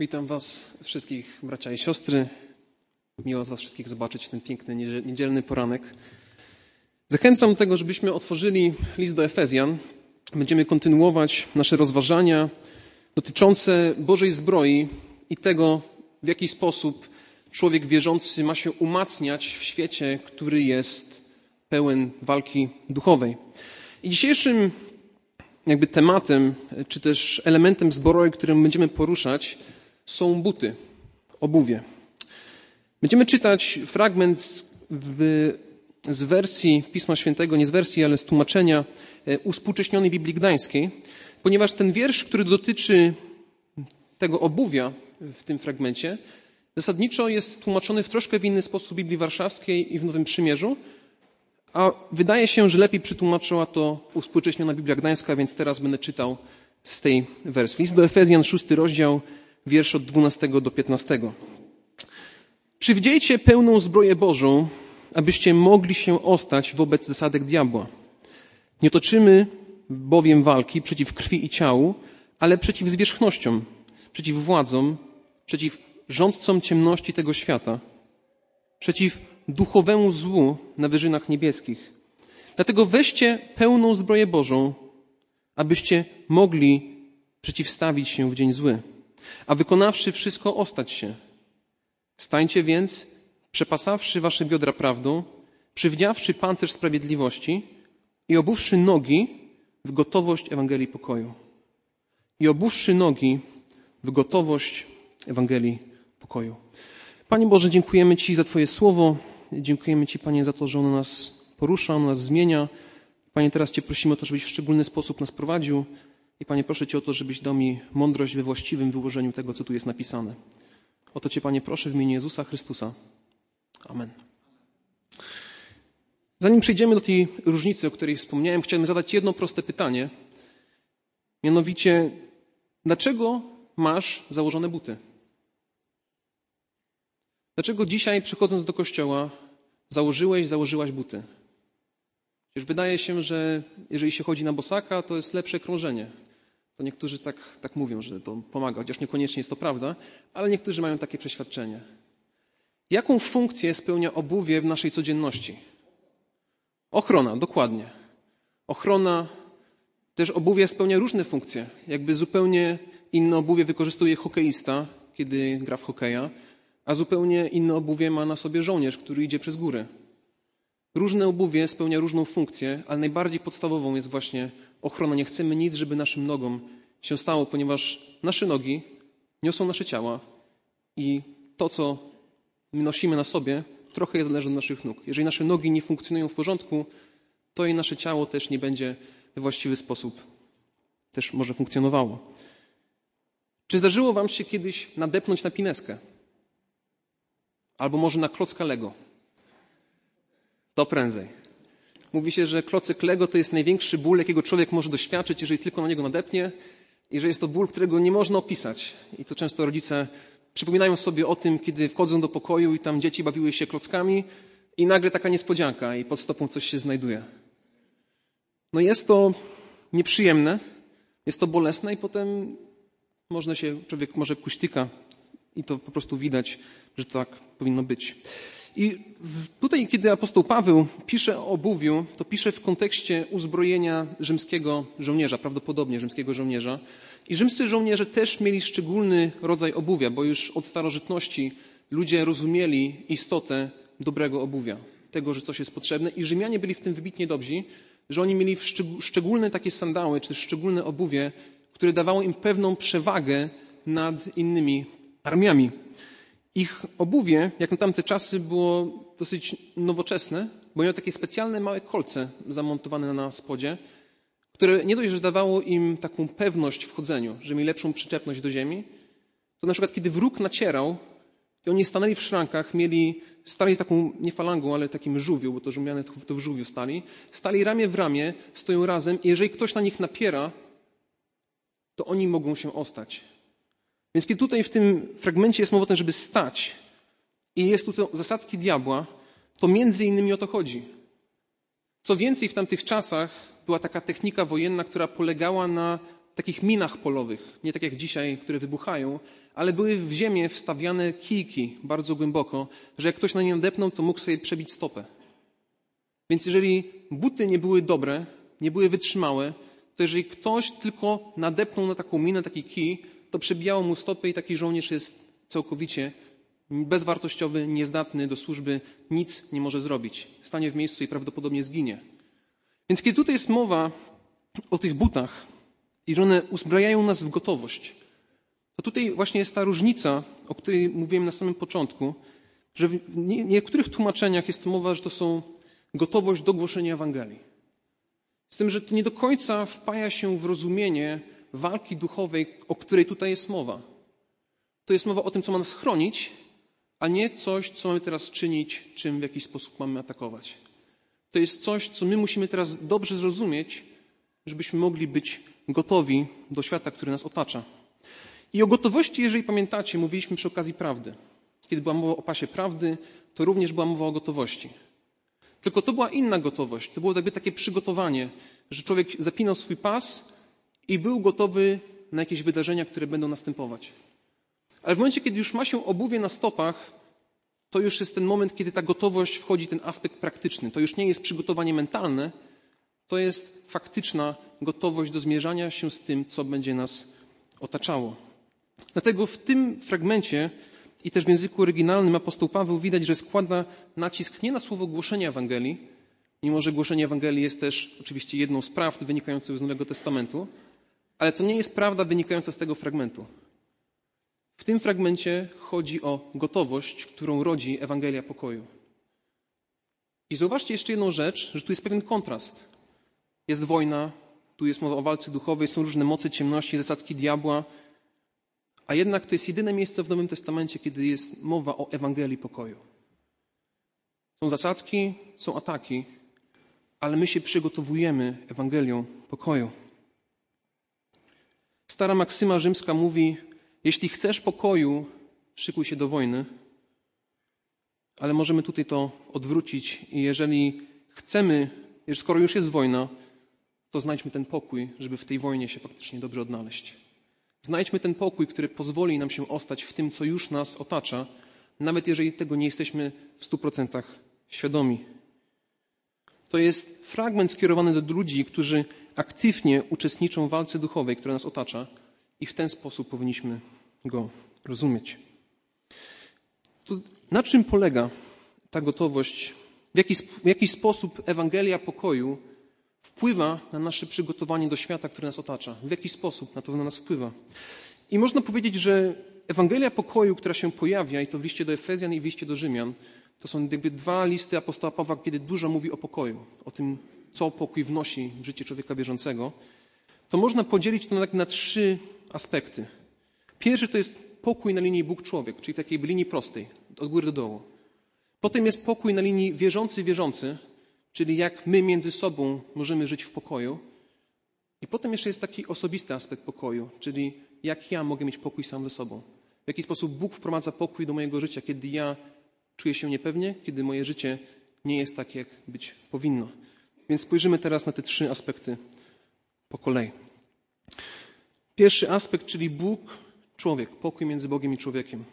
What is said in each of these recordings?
Witam Was wszystkich, bracia i siostry. Miło z Was wszystkich zobaczyć w ten piękny niedzielny poranek. Zachęcam do tego, żebyśmy otworzyli list do Efezjan. Będziemy kontynuować nasze rozważania dotyczące Bożej zbroi i tego, w jaki sposób człowiek wierzący ma się umacniać w świecie, który jest pełen walki duchowej. I dzisiejszym jakby tematem, czy też elementem zborowy, którym będziemy poruszać, są buty, obuwie. Będziemy czytać fragment w, z wersji Pisma Świętego, nie z wersji, ale z tłumaczenia e, uspółcześnionej Biblii Gdańskiej, ponieważ ten wiersz, który dotyczy tego obuwia w tym fragmencie, zasadniczo jest tłumaczony w troszkę w inny sposób w Biblii Warszawskiej i w Nowym Przymierzu, a wydaje się, że lepiej przytłumaczyła to uspółcześniona Biblia Gdańska, więc teraz będę czytał z tej wersji. List do Efezjan, szósty rozdział, wiersz od 12 do 15. Przywdziejcie pełną zbroję Bożą, abyście mogli się ostać wobec zasadek diabła. Nie toczymy bowiem walki przeciw krwi i ciału, ale przeciw zwierzchnościom, przeciw władzom, przeciw rządcom ciemności tego świata, przeciw duchowemu złu na wyżynach niebieskich. Dlatego weźcie pełną zbroję Bożą, abyście mogli przeciwstawić się w dzień zły a wykonawszy wszystko, ostać się. Stańcie więc, przepasawszy wasze biodra prawdą, przywdziawszy pancerz sprawiedliwości i obuwszy nogi w gotowość Ewangelii pokoju. I obuwszy nogi w gotowość Ewangelii pokoju. Panie Boże, dziękujemy Ci za Twoje słowo. Dziękujemy Ci, Panie, za to, że ono nas porusza, ono nas zmienia. Panie, teraz Cię prosimy o to, żebyś w szczególny sposób nas prowadził. I Panie, proszę Cię o to, żebyś dał mi mądrość we właściwym wyłożeniu tego, co tu jest napisane. O to Cię, Panie, proszę w imieniu Jezusa Chrystusa. Amen. Zanim przejdziemy do tej różnicy, o której wspomniałem, chciałem zadać jedno proste pytanie. Mianowicie, dlaczego masz założone buty? Dlaczego dzisiaj, przychodząc do kościoła, założyłeś, założyłaś buty? Przecież wydaje się, że jeżeli się chodzi na bosaka, to jest lepsze krążenie. To niektórzy tak, tak mówią, że to pomaga, chociaż niekoniecznie jest to prawda, ale niektórzy mają takie przeświadczenie. Jaką funkcję spełnia obuwie w naszej codzienności? Ochrona, dokładnie. Ochrona, też obuwie spełnia różne funkcje. Jakby zupełnie inne obuwie wykorzystuje hokeista, kiedy gra w hokeja, a zupełnie inne obuwie ma na sobie żołnierz, który idzie przez górę. Różne obuwie spełnia różną funkcję, ale najbardziej podstawową jest właśnie ochrona. Nie chcemy nic, żeby naszym nogom się stało, ponieważ nasze nogi niosą nasze ciała i to, co my nosimy na sobie, trochę jest zależy od naszych nóg. Jeżeli nasze nogi nie funkcjonują w porządku, to i nasze ciało też nie będzie we właściwy sposób też może funkcjonowało. Czy zdarzyło Wam się kiedyś nadepnąć na pineskę? Albo może na klocka Lego? To prędzej. Mówi się, że klocyk Lego to jest największy ból, jakiego człowiek może doświadczyć, jeżeli tylko na niego nadepnie i że jest to ból, którego nie można opisać. I to często rodzice przypominają sobie o tym, kiedy wchodzą do pokoju i tam dzieci bawiły się klockami i nagle taka niespodzianka i pod stopą coś się znajduje. No jest to nieprzyjemne, jest to bolesne i potem można się, człowiek może kuśtyka i to po prostu widać, że tak powinno być. I tutaj, kiedy apostoł Paweł pisze o obuwiu, to pisze w kontekście uzbrojenia rzymskiego żołnierza, prawdopodobnie rzymskiego żołnierza. I rzymscy żołnierze też mieli szczególny rodzaj obuwia, bo już od starożytności ludzie rozumieli istotę dobrego obuwia, tego, że coś jest potrzebne. I Rzymianie byli w tym wybitnie dobrzy, że oni mieli szczególne takie sandały, czy też szczególne obuwie, które dawało im pewną przewagę nad innymi armiami. Ich obuwie, jak na tamte czasy, było dosyć nowoczesne, bo miało takie specjalne małe kolce zamontowane na spodzie, które nie dość, że dawało im taką pewność w chodzeniu, że mieli lepszą przyczepność do ziemi, to na przykład kiedy wróg nacierał i oni stanęli w szrankach, mieli, stali taką, nie falangą, ale takim żółwiu, bo to Rzymianie to w żółwiu stali, stali ramię w ramię, stoją razem i jeżeli ktoś na nich napiera, to oni mogą się ostać. Więc kiedy tutaj w tym fragmencie jest mowa o tym, żeby stać i jest tutaj zasadzki diabła, to między innymi o to chodzi. Co więcej, w tamtych czasach była taka technika wojenna, która polegała na takich minach polowych, nie tak jak dzisiaj, które wybuchają, ale były w ziemię wstawiane kijki bardzo głęboko, że jak ktoś na nie nadepnął, to mógł sobie przebić stopę. Więc jeżeli buty nie były dobre, nie były wytrzymałe, to jeżeli ktoś tylko nadepnął na taką minę, taki kij, to przebijało mu stopę i taki żołnierz jest całkowicie bezwartościowy, niezdatny do służby, nic nie może zrobić. Stanie w miejscu i prawdopodobnie zginie. Więc kiedy tutaj jest mowa o tych butach i że one uzbrajają nas w gotowość, to tutaj właśnie jest ta różnica, o której mówiłem na samym początku, że w niektórych tłumaczeniach jest mowa, że to są gotowość do głoszenia Ewangelii. Z tym, że to nie do końca wpaja się w rozumienie walki duchowej, o której tutaj jest mowa. To jest mowa o tym, co ma nas chronić, a nie coś, co mamy teraz czynić, czym w jakiś sposób mamy atakować. To jest coś, co my musimy teraz dobrze zrozumieć, żebyśmy mogli być gotowi do świata, który nas otacza. I o gotowości, jeżeli pamiętacie, mówiliśmy przy okazji prawdy. Kiedy była mowa o pasie prawdy, to również była mowa o gotowości. Tylko to była inna gotowość. To było jakby takie przygotowanie, że człowiek zapinał swój pas i był gotowy na jakieś wydarzenia, które będą następować. Ale w momencie, kiedy już ma się obuwie na stopach, to już jest ten moment, kiedy ta gotowość wchodzi ten aspekt praktyczny. To już nie jest przygotowanie mentalne, to jest faktyczna gotowość do zmierzania się z tym, co będzie nas otaczało. Dlatego w tym fragmencie i też w języku oryginalnym apostoł Paweł widać, że składa nacisk nie na słowo głoszenia Ewangelii, mimo że głoszenie Ewangelii jest też oczywiście jedną z prawd wynikających z Nowego Testamentu, ale to nie jest prawda wynikająca z tego fragmentu. W tym fragmencie chodzi o gotowość, którą rodzi Ewangelia pokoju. I zauważcie jeszcze jedną rzecz, że tu jest pewien kontrast. Jest wojna, tu jest mowa o walce duchowej, są różne mocy ciemności, zasadzki diabła, a jednak to jest jedyne miejsce w Nowym Testamencie, kiedy jest mowa o Ewangelii pokoju. Są zasadzki, są ataki, ale my się przygotowujemy Ewangelią pokoju. Stara maksyma rzymska mówi: Jeśli chcesz pokoju, szykuj się do wojny. Ale możemy tutaj to odwrócić i jeżeli chcemy, skoro już jest wojna, to znajdźmy ten pokój, żeby w tej wojnie się faktycznie dobrze odnaleźć. Znajdźmy ten pokój, który pozwoli nam się ostać w tym, co już nas otacza, nawet jeżeli tego nie jesteśmy w stu procentach świadomi. To jest fragment skierowany do ludzi, którzy aktywnie uczestniczą w walce duchowej, która nas otacza, i w ten sposób powinniśmy go rozumieć. To na czym polega ta gotowość? W jaki, w jaki sposób Ewangelia pokoju wpływa na nasze przygotowanie do świata, który nas otacza? W jaki sposób na to na nas wpływa? I można powiedzieć, że Ewangelia pokoju, która się pojawia, i to w liście do Efezjan i w liście do Rzymian, to są jakby dwa listy apostoła Pawła, kiedy dużo mówi o pokoju, o tym, co pokój wnosi w życie człowieka bieżącego, to można podzielić to na, tak trzy aspekty. Pierwszy to jest pokój na linii Bóg-człowiek, czyli takiej linii prostej, od góry do dołu. Potem jest pokój na linii wierzący-wierzący, czyli jak my między sobą możemy żyć w pokoju. I potem jeszcze jest taki osobisty aspekt pokoju, czyli jak ja mogę mieć pokój sam ze sobą. W jaki sposób Bóg wprowadza pokój do mojego życia, kiedy ja czuję się niepewnie, kiedy moje życie nie jest takie, jak być powinno. Więc spojrzymy teraz na te trzy aspekty po kolei. Pierwszy aspekt, czyli Bóg, człowiek, pokój między Bogiem i człowiekiem.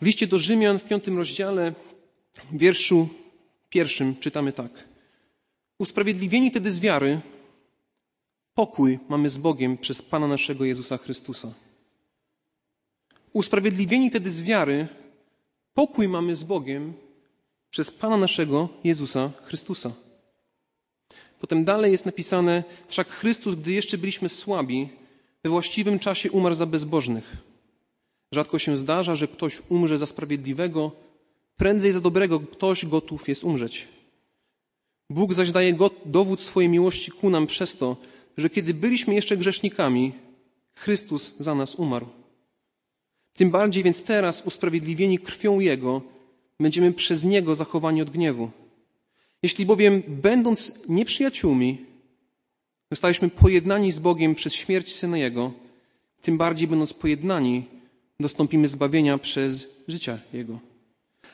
W liście do Rzymian w piątym rozdziale, w wierszu pierwszym czytamy tak. Usprawiedliwieni tedy z wiary, pokój mamy z Bogiem przez Pana naszego Jezusa Chrystusa. Usprawiedliwieni tedy z wiary, pokój mamy z Bogiem przez Pana naszego Jezusa Chrystusa. Potem dalej jest napisane, wszak Chrystus, gdy jeszcze byliśmy słabi, we właściwym czasie umarł za bezbożnych. Rzadko się zdarza, że ktoś umrze za sprawiedliwego, prędzej za dobrego ktoś gotów jest umrzeć. Bóg zaś daje dowód swojej miłości ku nam przez to, że kiedy byliśmy jeszcze grzesznikami, Chrystus za nas umarł. Tym bardziej więc teraz, usprawiedliwieni krwią Jego, będziemy przez Niego zachowani od gniewu. Jeśli bowiem, będąc nieprzyjaciółmi, zostaliśmy pojednani z Bogiem przez śmierć Syna Jego, tym bardziej będąc pojednani, dostąpimy zbawienia przez życia Jego.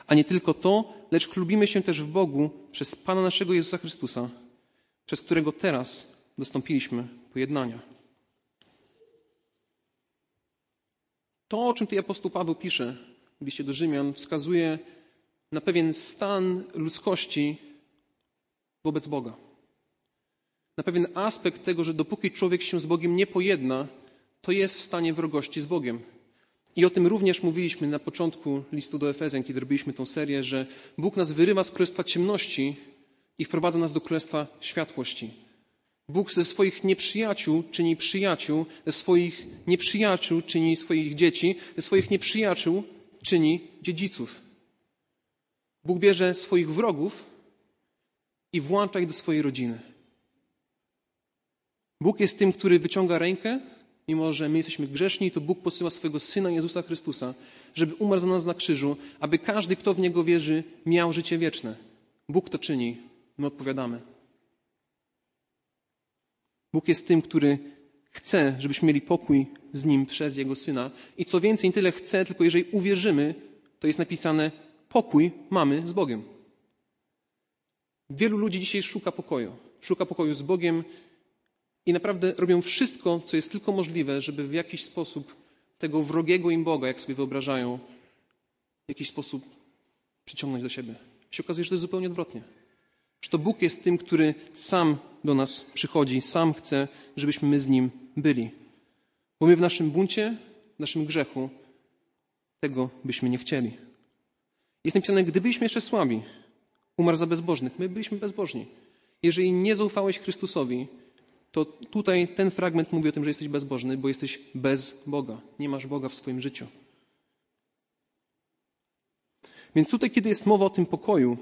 A nie tylko to, lecz klubimy się też w Bogu przez Pana naszego Jezusa Chrystusa, przez którego teraz dostąpiliśmy pojednania. To, o czym tutaj apostoł Paweł pisze w liście do Rzymian, wskazuje na pewien stan ludzkości wobec Boga. Na pewien aspekt tego, że dopóki człowiek się z Bogiem nie pojedna, to jest w stanie wrogości z Bogiem. I o tym również mówiliśmy na początku listu do Efezjan, kiedy robiliśmy tą serię, że Bóg nas wyrywa z królestwa ciemności i wprowadza nas do królestwa światłości. Bóg ze swoich nieprzyjaciół czyni przyjaciół, ze swoich nieprzyjaciół czyni swoich dzieci, ze swoich nieprzyjaciół czyni dziedziców. Bóg bierze swoich wrogów i włącza ich do swojej rodziny. Bóg jest tym, który wyciąga rękę, mimo że my jesteśmy grzeszni, to Bóg posyła swojego Syna Jezusa Chrystusa, żeby umarł za nas na krzyżu, aby każdy, kto w Niego wierzy, miał życie wieczne. Bóg to czyni, my odpowiadamy. Bóg jest tym, który chce, żebyśmy mieli pokój z Nim przez Jego Syna. I co więcej, nie tyle chce, tylko jeżeli uwierzymy, to jest napisane, pokój mamy z Bogiem. Wielu ludzi dzisiaj szuka pokoju. Szuka pokoju z Bogiem i naprawdę robią wszystko, co jest tylko możliwe, żeby w jakiś sposób tego wrogiego im Boga, jak sobie wyobrażają, w jakiś sposób przyciągnąć do siebie. I się okazuje, że to jest zupełnie odwrotnie. Że to Bóg jest tym, który sam do nas przychodzi, sam chce, żebyśmy my z Nim byli. Bo my w naszym buncie, w naszym grzechu tego byśmy nie chcieli. Jest napisane, gdybyśmy jeszcze słabi, umarł za bezbożnych. My byliśmy bezbożni. Jeżeli nie zaufałeś Chrystusowi, to tutaj ten fragment mówi o tym, że jesteś bezbożny, bo jesteś bez Boga. Nie masz Boga w swoim życiu. Więc tutaj, kiedy jest mowa o tym pokoju,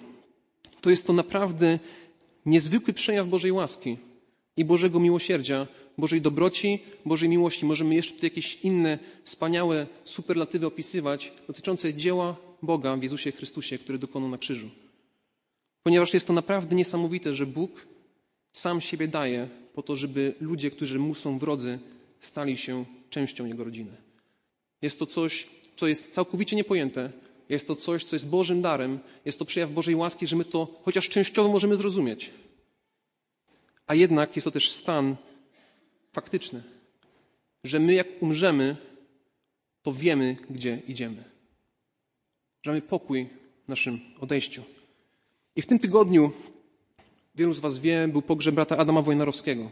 to jest to naprawdę niezwykły przejaw Bożej łaski i Bożego miłosierdzia, Bożej dobroci, Bożej miłości. Możemy jeszcze tu jakieś inne wspaniałe superlatywy opisywać dotyczące dzieła Boga w Jezusie Chrystusie, który dokonał na krzyżu. Ponieważ jest to naprawdę niesamowite, że Bóg sam siebie daje po to, żeby ludzie, którzy mu są wrodzy, stali się częścią jego rodziny. Jest to coś, co jest całkowicie niepojęte. Jest to coś, co jest Bożym darem. Jest to przejaw Bożej łaski, że my to chociaż częściowo możemy zrozumieć. A jednak jest to też stan faktyczny, że my jak umrzemy, to wiemy, gdzie idziemy. Że mamy pokój w naszym odejściu. I w tym tygodniu wielu z Was wie, był pogrzeb brata Adama Wojnarowskiego.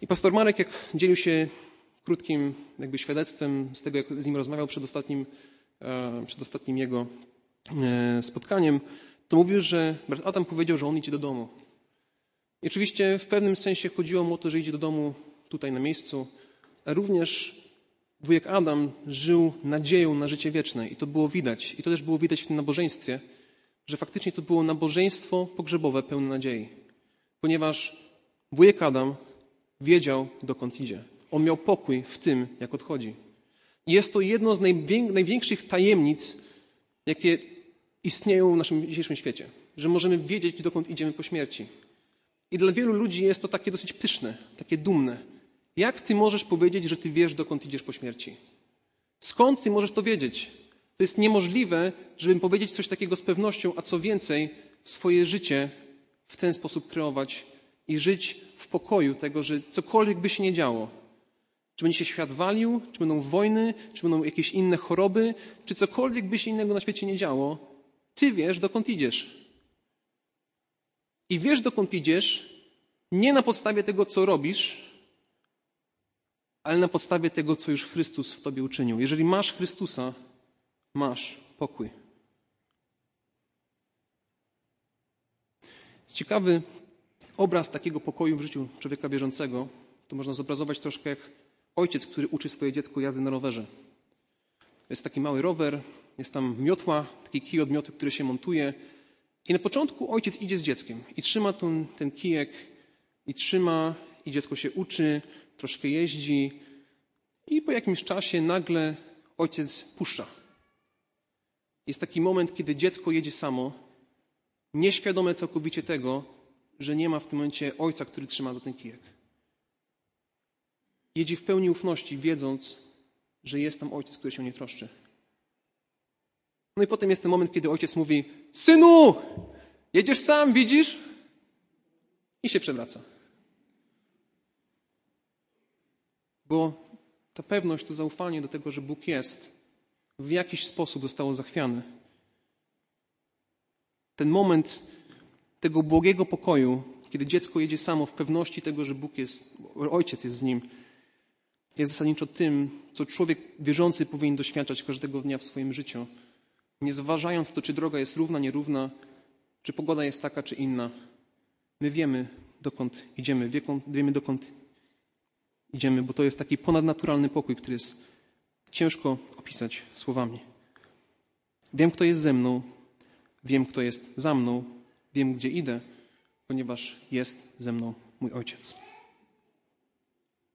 I pastor Marek, jak dzielił się krótkim jakby świadectwem z tego, jak z nim rozmawiał przed ostatnim, e, przed ostatnim jego e, spotkaniem, to mówił, że brat Adam powiedział, że on idzie do domu. I oczywiście w pewnym sensie chodziło mu o to, że idzie do domu tutaj na miejscu, a również wujek Adam żył nadzieją na życie wieczne i to było widać. I to też było widać w tym nabożeństwie – że faktycznie to było nabożeństwo pogrzebowe pełne nadziei. Ponieważ wujek Adam wiedział, dokąd idzie. On miał pokój w tym, jak odchodzi. Jest to jedno z największych tajemnic, jakie istnieją w naszym dzisiejszym świecie. Że możemy wiedzieć, dokąd idziemy po śmierci. I dla wielu ludzi jest to takie dosyć pyszne, takie dumne. Jak ty możesz powiedzieć, że ty wiesz, dokąd idziesz po śmierci? Skąd ty możesz to wiedzieć? To jest niemożliwe, żebym powiedzieć coś takiego z pewnością, a co więcej, swoje życie w ten sposób kreować i żyć w pokoju tego, że cokolwiek by się nie działo, czy będzie się świat walił, czy będą wojny, czy będą jakieś inne choroby, czy cokolwiek by się innego na świecie nie działo, ty wiesz, dokąd idziesz. I wiesz, dokąd idziesz, nie na podstawie tego, co robisz, ale na podstawie tego, co już Chrystus w tobie uczynił. Jeżeli masz Chrystusa, masz pokój. Ciekawy obraz takiego pokoju w życiu człowieka wierzącego to można zobrazować troszkę jak ojciec, który uczy swoje dziecko jazdy na rowerze. Jest taki mały rower, jest tam miotła, taki kij od mioty, który się montuje. I na początku ojciec idzie z dzieckiem i trzyma ten, ten kijek, i trzyma, i dziecko się uczy, troszkę jeździ. I po jakimś czasie nagle ojciec puszcza jest taki moment, kiedy dziecko jedzie samo, nieświadome całkowicie tego, że nie ma w tym momencie ojca, który trzyma za ten kijek. Jedzie w pełni ufności, wiedząc, że jest tam ojciec, który się nie troszczy. No i potem jest ten moment, kiedy ojciec mówi: Synu, jedziesz sam, widzisz? I się przewraca. Bo ta pewność, to zaufanie do tego, że Bóg jest, w jakiś sposób zostało zachwiane. Ten moment tego błogiego pokoju, kiedy dziecko jedzie samo w pewności tego, że Bóg jest, ojciec jest z nim, jest zasadniczo tym, co człowiek wierzący powinien doświadczać każdego dnia w swoim życiu. Nie zważając to, czy droga jest równa, nierówna, czy pogoda jest taka, czy inna. My wiemy, dokąd idziemy, wiemy, dokąd idziemy, bo to jest taki ponadnaturalny pokój, który jest ciężko opisać słowami. Wiem, kto jest ze mną, wiem, kto jest za mną, wiem, gdzie idę, ponieważ jest ze mną mój Ojciec.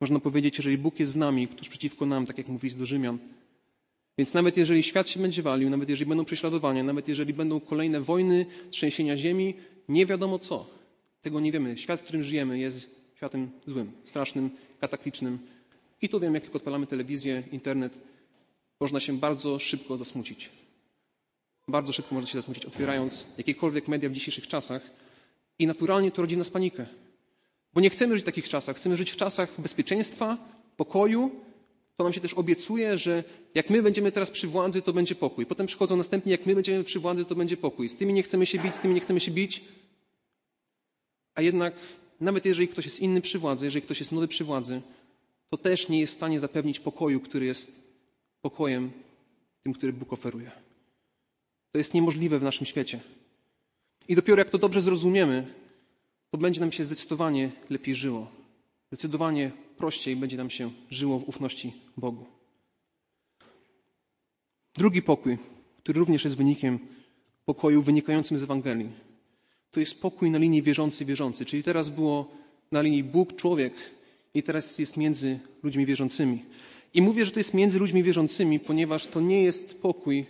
Można powiedzieć, jeżeli Bóg jest z nami, któż przeciwko nam, tak jak mówi do Rzymian. Więc nawet jeżeli świat się będzie walił, nawet jeżeli będą prześladowania, nawet jeżeli będą kolejne wojny, trzęsienia ziemi, nie wiadomo co. Tego nie wiemy. Świat, w którym żyjemy, jest światem złym, strasznym, kataklicznym. I tu wiem, jak tylko odpalamy telewizję, internet, można się bardzo szybko zasmucić. Bardzo szybko można się zasmucić, otwierając jakiekolwiek media w dzisiejszych czasach. I naturalnie to rodzi nas panikę. Bo nie chcemy żyć w takich czasach. Chcemy żyć w czasach bezpieczeństwa, pokoju. To nam się też obiecuje, że jak my będziemy teraz przy władzy, to będzie pokój. Potem przychodzą następni, jak my będziemy przy władzy, to będzie pokój. Z tymi nie chcemy się bić, z tymi nie chcemy się bić. A jednak, nawet jeżeli ktoś jest inny przy władzy, jeżeli ktoś jest nowy przy władzy, to też nie jest w stanie zapewnić pokoju, który jest pokojem tym, który Bóg oferuje. To jest niemożliwe w naszym świecie. I dopiero jak to dobrze zrozumiemy, to będzie nam się zdecydowanie lepiej żyło. Zdecydowanie prościej będzie nam się żyło w ufności Bogu. Drugi pokój, który również jest wynikiem pokoju wynikającym z Ewangelii, to jest pokój na linii wierzący-wierzący. Czyli teraz było na linii Bóg, człowiek i teraz jest między ludźmi wierzącymi. I mówię, że to jest między ludźmi wierzącymi, ponieważ to nie jest pokój,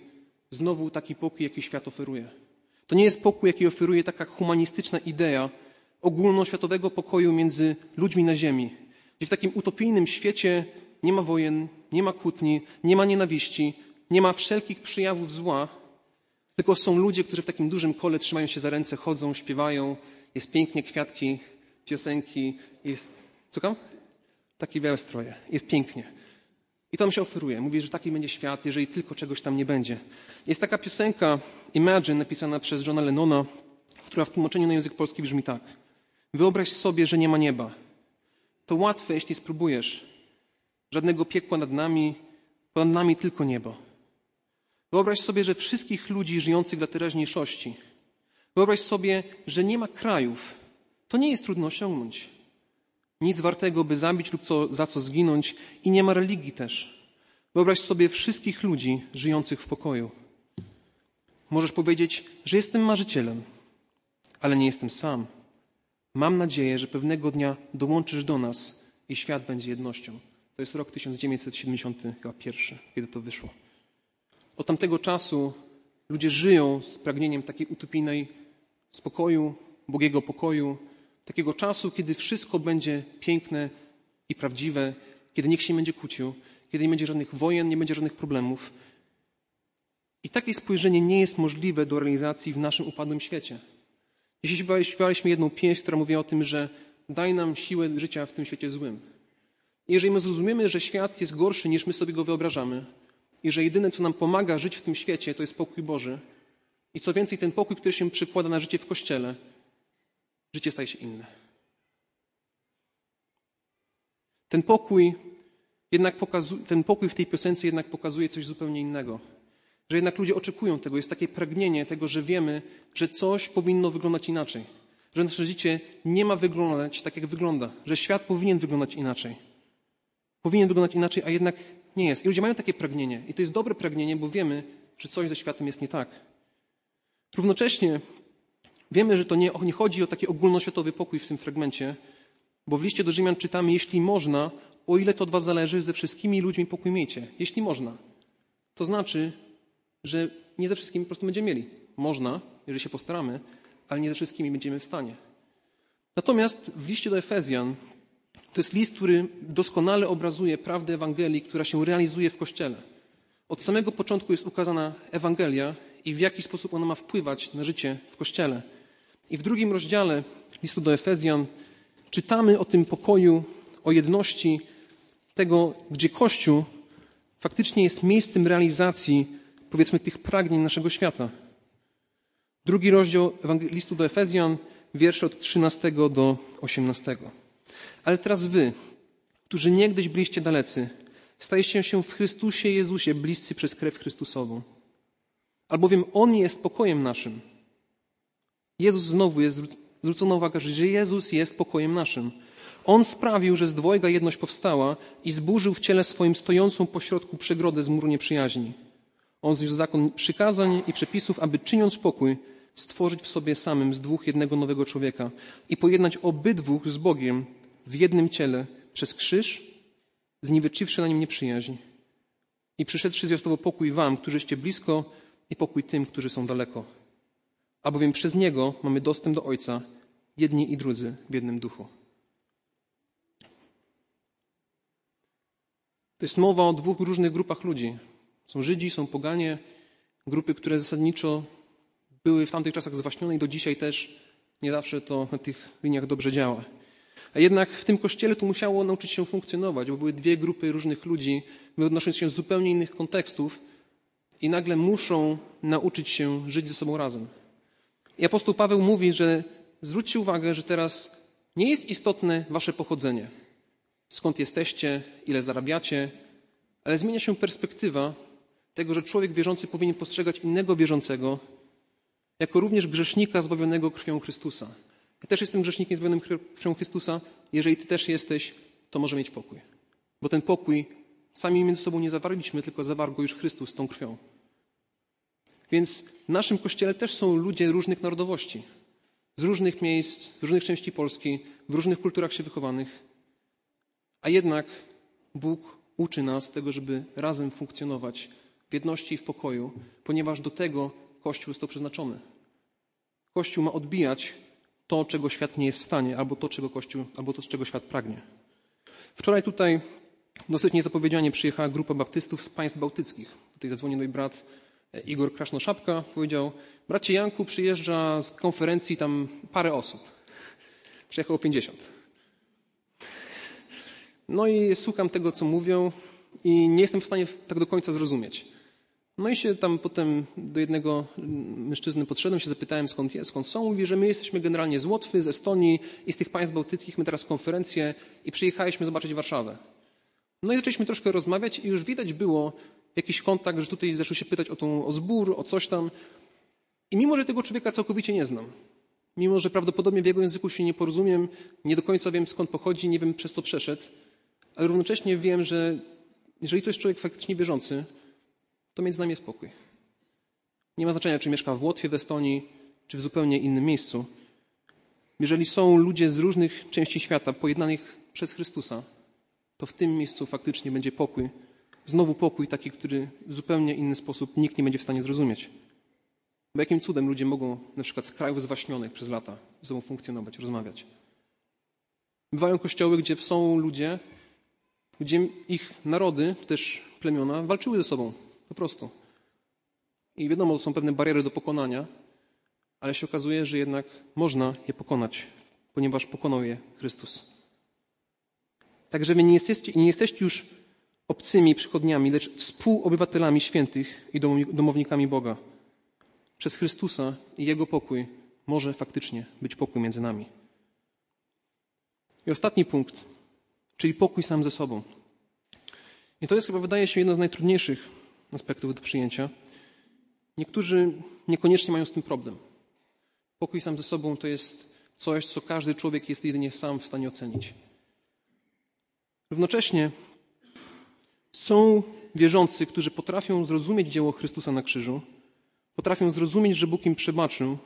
znowu taki pokój, jaki świat oferuje. To nie jest pokój, jaki oferuje taka humanistyczna idea ogólnoświatowego pokoju między ludźmi na ziemi. Gdzie w takim utopijnym świecie nie ma wojen, nie ma kłótni, nie ma nienawiści, nie ma wszelkich przyjawów zła, tylko są ludzie, którzy w takim dużym kole trzymają się za ręce, chodzą, śpiewają, jest pięknie, kwiatki, piosenki, jest... Co? Takie białe stroje. Jest pięknie. I to nam się oferuje. Mówi, że taki będzie świat, jeżeli tylko czegoś tam nie będzie. Jest taka piosenka Imagine, napisana przez Johna Lennona, która w tłumaczeniu na język polski brzmi tak. Wyobraź sobie, że nie ma nieba. To łatwe, jeśli spróbujesz. Żadnego piekła nad nami, ponad nami tylko niebo. Wyobraź sobie, że wszystkich ludzi żyjących dla teraźniejszości. Wyobraź sobie, że nie ma krajów. To nie jest trudno osiągnąć. Nic wartego, by zabić lub co, za co zginąć, i nie ma religii też. Wyobraź sobie wszystkich ludzi żyjących w pokoju. Możesz powiedzieć, że jestem marzycielem, ale nie jestem sam. Mam nadzieję, że pewnego dnia dołączysz do nas i świat będzie jednością. To jest rok 1971, kiedy to wyszło. Od tamtego czasu ludzie żyją z pragnieniem takiej utopijnej spokoju, bogiego pokoju, takiego czasu, kiedy wszystko będzie piękne i prawdziwe, kiedy nikt się nie będzie kłócił, kiedy nie będzie żadnych wojen, nie będzie żadnych problemów. I takie spojrzenie nie jest możliwe do realizacji w naszym upadłym świecie. Dzisiaj śpiewaliśmy jedną pieśń, która mówiła o tym, że daj nam siłę życia w tym świecie złym. I jeżeli my zrozumiemy, że świat jest gorszy niż my sobie go wyobrażamy, i że jedyne, co nam pomaga żyć w tym świecie, to jest pokój Boży, i co więcej, ten pokój, który się przykłada na życie w kościele, życie staje się inne. Ten pokój, jednak pokazuje, ten pokój w tej piosence jednak pokazuje coś zupełnie innego. Że jednak ludzie oczekują tego, jest takie pragnienie tego, że wiemy, że coś powinno wyglądać inaczej. Że nasze życie nie ma wyglądać tak, jak wygląda. Że świat powinien wyglądać inaczej. Powinien wyglądać inaczej, a jednak nie jest. I ludzie mają takie pragnienie. I to jest dobre pragnienie, bo wiemy, że coś ze światem jest nie tak. Równocześnie wiemy, że to nie, nie chodzi o taki ogólnoświatowy pokój w tym fragmencie, bo w liście do Rzymian czytamy, jeśli można, o ile to od was zależy, ze wszystkimi ludźmi pokój miejcie. Jeśli można. To znaczy, że nie ze wszystkimi po prostu będziemy mieli. Można, jeżeli się postaramy, ale nie ze wszystkimi będziemy w stanie. Natomiast w liście do Efezjan to jest list, który doskonale obrazuje prawdę Ewangelii, która się realizuje w Kościele. Od samego początku jest ukazana Ewangelia i w jaki sposób ona ma wpływać na życie w Kościele. I w drugim rozdziale listu do Efezjan czytamy o tym pokoju, o jedności tego, gdzie Kościół faktycznie jest miejscem realizacji, powiedzmy, tych pragnień naszego świata. Drugi rozdział listu do Efezjan, wiersze od 13 do 18. Ale teraz wy, którzy niegdyś byliście dalecy, stajecie się w Chrystusie Jezusie bliscy przez krew Chrystusową. Albowiem On jest pokojem naszym. Jezus znowu jest, zwrócono uwagę, że Jezus jest pokojem naszym. On sprawił, że z dwojga jedność powstała i zburzył w ciele swoim stojącą pośrodku przegrodę z muru nieprzyjaźni. On zniósł zakon przykazań i przepisów, aby czyniąc pokój, stworzyć w sobie samym z dwóch jednego nowego człowieka i pojednać obydwóch z Bogiem w jednym ciele przez krzyż, zniweczywszy na nim nieprzyjaźń. I przyszedłszy zwiastowo pokój wam, którzyście blisko i pokój tym, którzy są daleko. Albowiem przez Niego mamy dostęp do Ojca, jedni i drudzy w jednym duchu. To jest mowa o dwóch różnych grupach ludzi. Są Żydzi, są poganie, grupy, które zasadniczo były w tamtych czasach zwaśnione i do dzisiaj też nie zawsze to na tych liniach dobrze działa. A jednak w tym kościele tu musiało nauczyć się funkcjonować, bo były dwie grupy różnych ludzi, wyodnosząc się z zupełnie innych kontekstów i nagle muszą nauczyć się żyć ze sobą razem. I apostoł Paweł mówi, że zwróćcie uwagę, że teraz nie jest istotne wasze pochodzenie, skąd jesteście, ile zarabiacie, ale zmienia się perspektywa tego, że człowiek wierzący powinien postrzegać innego wierzącego jako również grzesznika zbawionego krwią Chrystusa. Ja też jestem grzesznikiem zbawionym krwią Chrystusa. Jeżeli ty też jesteś, to może mieć pokój. Bo ten pokój sami między sobą nie zawarliśmy, tylko zawarł go już Chrystus tą krwią. Więc w naszym kościele też są ludzie różnych narodowości, z różnych miejsc, z różnych części Polski, w różnych kulturach się wychowanych. A jednak Bóg uczy nas tego, żeby razem funkcjonować w jedności i w pokoju, ponieważ do tego Kościół został przeznaczony. Kościół ma odbijać to, czego świat nie jest w stanie, albo to, czego Kościół, albo to, czego świat pragnie. Wczoraj tutaj dosyć niezapowiedzianie przyjechała grupa baptystów z państw bałtyckich. Tutaj zadzwonił mój brat Igor Krasznoszapka. Powiedział, bracie Janku, przyjeżdża z konferencji tam parę osób. Przyjechało 50. No i słucham tego, co mówią i nie jestem w stanie tak do końca zrozumieć. No i się tam potem do jednego mężczyzny podszedłem, się zapytałem skąd, skąd są. Mówi, że my jesteśmy generalnie z Łotwy, z Estonii i z tych państw bałtyckich. My teraz konferencję i przyjechaliśmy zobaczyć Warszawę. No i zaczęliśmy troszkę rozmawiać i już widać było jakiś kontakt, że tutaj zaczął się pytać o, tą, o zbór, o coś tam. I mimo, że tego człowieka całkowicie nie znam, mimo, że prawdopodobnie w jego języku się nie porozumiem, nie do końca wiem skąd pochodzi, nie wiem przez co przeszedł, ale równocześnie wiem, że jeżeli to jest człowiek faktycznie wierzący, to między nami jest spokój. Nie ma znaczenia, czy mieszka w Łotwie, w Estonii, czy w zupełnie innym miejscu. Jeżeli są ludzie z różnych części świata pojednanych przez Chrystusa, to w tym miejscu faktycznie będzie pokój. Znowu pokój taki, który w zupełnie inny sposób nikt nie będzie w stanie zrozumieć. Bo jakim cudem ludzie mogą na przykład z krajów zwaśnionych przez lata ze sobą funkcjonować, rozmawiać? Bywają kościoły, gdzie są ludzie, gdzie ich narody, też plemiona, walczyły ze sobą po prostu. I wiadomo, to są pewne bariery do pokonania, ale się okazuje, że jednak można je pokonać, ponieważ pokonał je Chrystus. Także wy nie jesteście, nie jesteście już obcymi przychodniami, lecz współobywatelami świętych i domownikami Boga. Przez Chrystusa i Jego pokój może faktycznie być pokój między nami. I ostatni punkt, czyli pokój sam ze sobą. I to jest chyba, wydaje się, jedno z najtrudniejszych aspektów do przyjęcia. Niektórzy niekoniecznie mają z tym problem. Pokój sam ze sobą to jest coś, co każdy człowiek jest jedynie sam w stanie ocenić. Równocześnie są wierzący, którzy potrafią zrozumieć dzieło Chrystusa na krzyżu, potrafią zrozumieć, że Bóg im przebaczył,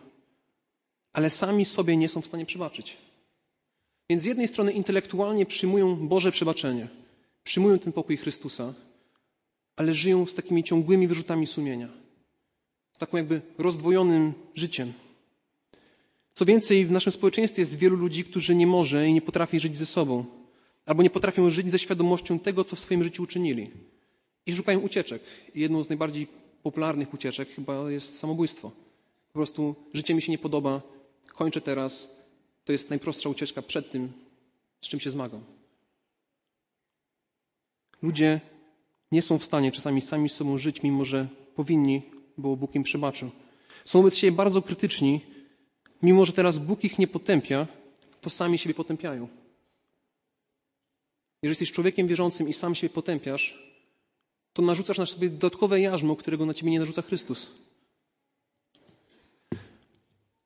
ale sami sobie nie są w stanie przebaczyć. Więc z jednej strony intelektualnie przyjmują Boże przebaczenie, przyjmują ten pokój Chrystusa, ale żyją z takimi ciągłymi wyrzutami sumienia, z taką jakby rozdwojonym życiem. Co więcej, w naszym społeczeństwie jest wielu ludzi, którzy nie może i nie potrafi żyć ze sobą, albo nie potrafią żyć ze świadomością tego, co w swoim życiu uczynili. I szukają ucieczek. I jedną z najbardziej popularnych ucieczek chyba jest samobójstwo. Po prostu życie mi się nie podoba, kończę teraz. To jest najprostsza ucieczka przed tym, z czym się zmagam. ludzie nie są w stanie czasami sami z sobą żyć, mimo że powinni, bo Bóg im przebaczył. Są wobec siebie bardzo krytyczni, mimo że teraz Bóg ich nie potępia, to sami siebie potępiają. Jeżeli jesteś człowiekiem wierzącym i sam siebie potępiasz, to narzucasz na sobie dodatkowe jarzmo, którego na ciebie nie narzuca Chrystus.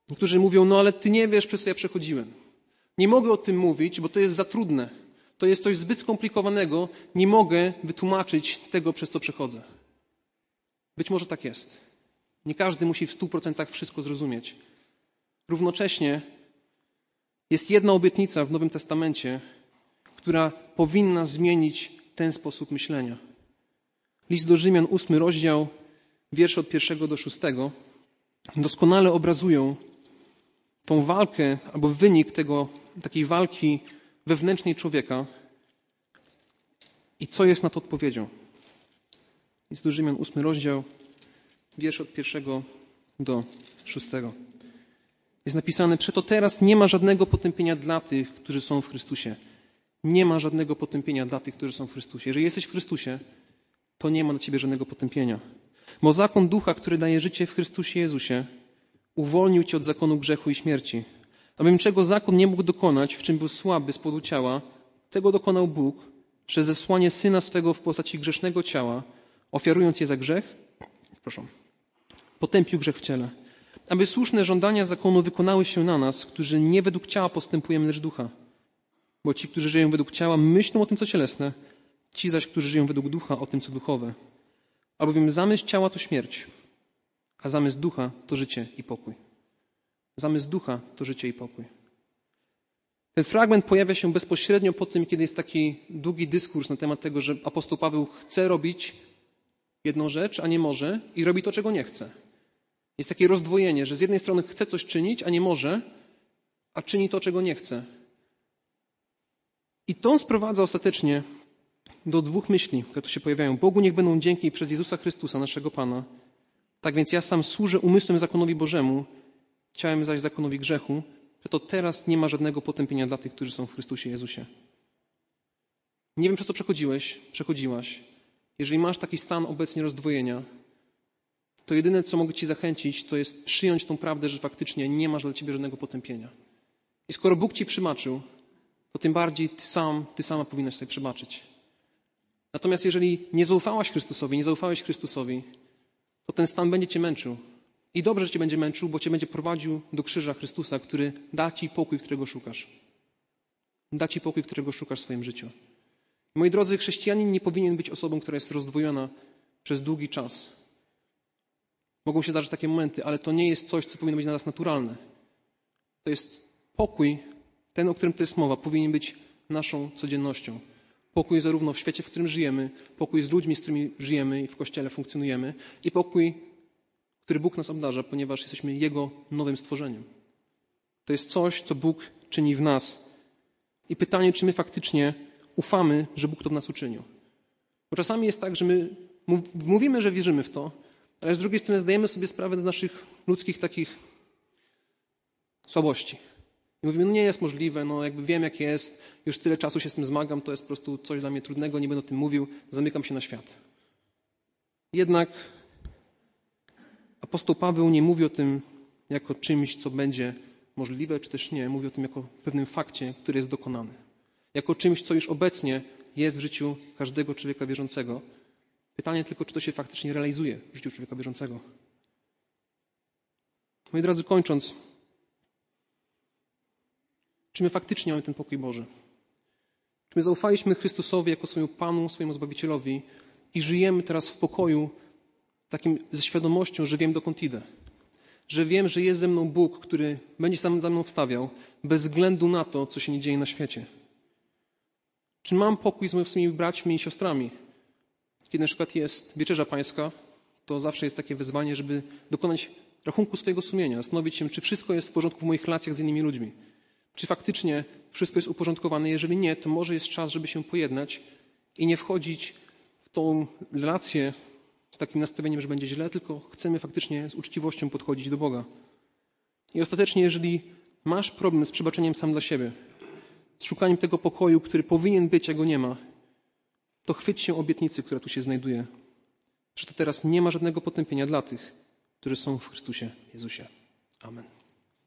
Niektórzy mówią, no ale ty nie wiesz, przez co ja przechodziłem. Nie mogę o tym mówić, bo to jest za trudne. To jest coś zbyt skomplikowanego. Nie mogę wytłumaczyć tego, przez co przechodzę. Być może tak jest. Nie każdy musi w stu procentach wszystko zrozumieć. Równocześnie jest jedna obietnica w Nowym Testamencie, która powinna zmienić ten sposób myślenia. List do Rzymian, ósmy rozdział, wiersze od pierwszego do szóstego, doskonale obrazują tą walkę albo wynik tego, takiej walki wewnętrznej człowieka i co jest na to odpowiedzią. List do Rzymian, ósmy rozdział, wiersz od pierwszego do szóstego. Jest napisane, przeto teraz nie ma żadnego potępienia dla tych, którzy są w Chrystusie. Nie ma żadnego potępienia dla tych, którzy są w Chrystusie. Jeżeli jesteś w Chrystusie, to nie ma dla ciebie żadnego potępienia. Bo zakon ducha, który daje życie w Chrystusie Jezusie, uwolnił cię od zakonu grzechu i śmierci. Abym czego zakon nie mógł dokonać, w czym był słaby z powodu ciała, tego dokonał Bóg przez zesłanie Syna swego w postaci grzesznego ciała, ofiarując je za grzech, proszę, potępił grzech w ciele. Aby słuszne żądania zakonu wykonały się na nas, którzy nie według ciała postępujemy, lecz ducha. Bo ci, którzy żyją według ciała, myślą o tym, co cielesne, ci zaś, którzy żyją według ducha, o tym, co duchowe. Albowiem zamysł ciała to śmierć, a zamysł ducha to życie i pokój. Zamysł ducha to życie i pokój. Ten fragment pojawia się bezpośrednio po tym, kiedy jest taki długi dyskurs na temat tego, że apostoł Paweł chce robić jedną rzecz, a nie może i robi to, czego nie chce. Jest takie rozdwojenie, że z jednej strony chce coś czynić, a nie może, a czyni to, czego nie chce. I to sprowadza ostatecznie do dwóch myśli, które tu się pojawiają. Bogu niech będą dzięki przez Jezusa Chrystusa, naszego Pana. Tak więc ja sam służę umysłem zakonowi Bożemu, ciałem zaś zakonowi grzechu, że to teraz nie ma żadnego potępienia dla tych, którzy są w Chrystusie Jezusie. Nie wiem, przez co przechodziłeś, przechodziłaś. Jeżeli masz taki stan obecnie rozdwojenia, to jedyne, co mogę Ci zachęcić, to jest przyjąć tą prawdę, że faktycznie nie masz dla Ciebie żadnego potępienia. I skoro Bóg Ci przymaczył, to tym bardziej Ty sam, Ty sama powinnaś sobie przebaczyć. Natomiast jeżeli nie zaufałaś Chrystusowi, nie zaufałeś Chrystusowi, to ten stan będzie Cię męczył. I dobrze, że Cię będzie męczył, bo Cię będzie prowadził do krzyża Chrystusa, który da Ci pokój, którego szukasz. Da Ci pokój, którego szukasz w swoim życiu. Moi drodzy, chrześcijanin nie powinien być osobą, która jest rozdwojona przez długi czas. Mogą się zdarzyć takie momenty, ale to nie jest coś, co powinno być dla nas naturalne. To jest pokój, ten, o którym to jest mowa, powinien być naszą codziennością. Pokój zarówno w świecie, w którym żyjemy, pokój z ludźmi, z którymi żyjemy i w kościele funkcjonujemy, i pokój, który Bóg nas obdarza, ponieważ jesteśmy Jego nowym stworzeniem. To jest coś, co Bóg czyni w nas. I pytanie, czy my faktycznie ufamy, że Bóg to w nas uczynił. Bo czasami jest tak, że my mówimy, że wierzymy w to, ale z drugiej strony zdajemy sobie sprawę z naszych ludzkich takich słabości. I mówimy, no nie jest możliwe, no jakby wiem jak jest, już tyle czasu się z tym zmagam, to jest po prostu coś dla mnie trudnego, nie będę o tym mówił, zamykam się na świat. Jednak apostoł Paweł nie mówi o tym jako czymś, co będzie możliwe, czy też nie. Mówi o tym jako pewnym fakcie, który jest dokonany. Jako czymś, co już obecnie jest w życiu każdego człowieka wierzącego. Pytanie tylko, czy to się faktycznie realizuje w życiu człowieka wierzącego. Moi drodzy, kończąc, czy my faktycznie mamy ten pokój Boży? Czy my zaufaliśmy Chrystusowi jako swojemu Panu, swojemu Zbawicielowi i żyjemy teraz w pokoju takim ze świadomością, że wiem dokąd idę? Że wiem, że jest ze mną Bóg, który będzie sam za mną wstawiał, bez względu na to, co się nie dzieje na świecie. Czy mam pokój z moimi braćmi i siostrami? Kiedy na przykład jest wieczerza pańska, to zawsze jest takie wyzwanie, żeby dokonać rachunku swojego sumienia, zastanowić się, czy wszystko jest w porządku w moich relacjach z innymi ludźmi. Czy faktycznie wszystko jest uporządkowane? Jeżeli nie, to może jest czas, żeby się pojednać i nie wchodzić w tą relację z takim nastawieniem, że będzie źle, tylko chcemy faktycznie z uczciwością podchodzić do Boga. I ostatecznie, jeżeli masz problem z przebaczeniem sam dla siebie, z szukaniem tego pokoju, który powinien być, a go nie ma, to chwyć się obietnicy, która tu się znajduje, że to teraz nie ma żadnego potępienia dla tych, którzy są w Chrystusie Jezusie. Amen.